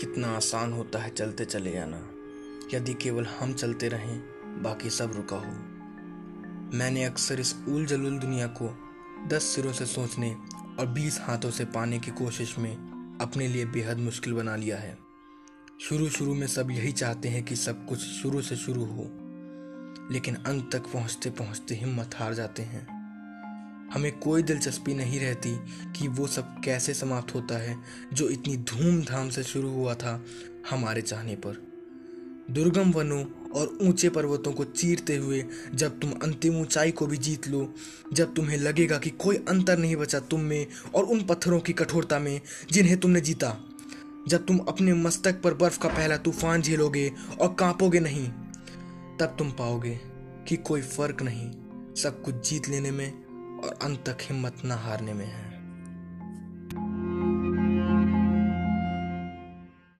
कितना आसान होता है चलते चले जाना। यदि केवल हम चलते रहें, बाकी सब रुका हो। मैंने अक्सर इस उल जलुल दुनिया को दस सिरों से सोचने और बीस हाथों से पाने की कोशिश में अपने लिए बेहद मुश्किल बना लिया है। शुरू शुरू में सब यही चाहते हैं कि सब कुछ शुरू से शुरू हो, लेकिन अंत तक पहुँचते पहुँचते हिम्मत हार जाते हैं। हमें कोई दिलचस्पी नहीं रहती कि वो सब कैसे समाप्त होता है, जो इतनी धूमधाम से शुरू हुआ था हमारे चाहने पर। दुर्गम वनों और ऊँचे पर्वतों को चीरते हुए जब तुम अंतिम ऊंचाई को भी जीत लो, जब तुम्हें लगेगा कि कोई अंतर नहीं बचा तुम में और उन पत्थरों की कठोरता में जिन्हें तुमने जीता। जब तुम अपने मस्तक पर बर्फ़ का पहला तूफ़ान झेलोगे और कांपोगे नहीं, तब तुम पाओगे कि कोई फ़र्क नहीं, सब कुछ जीत लेने में और अंत तक हिम्मत न हारने में है।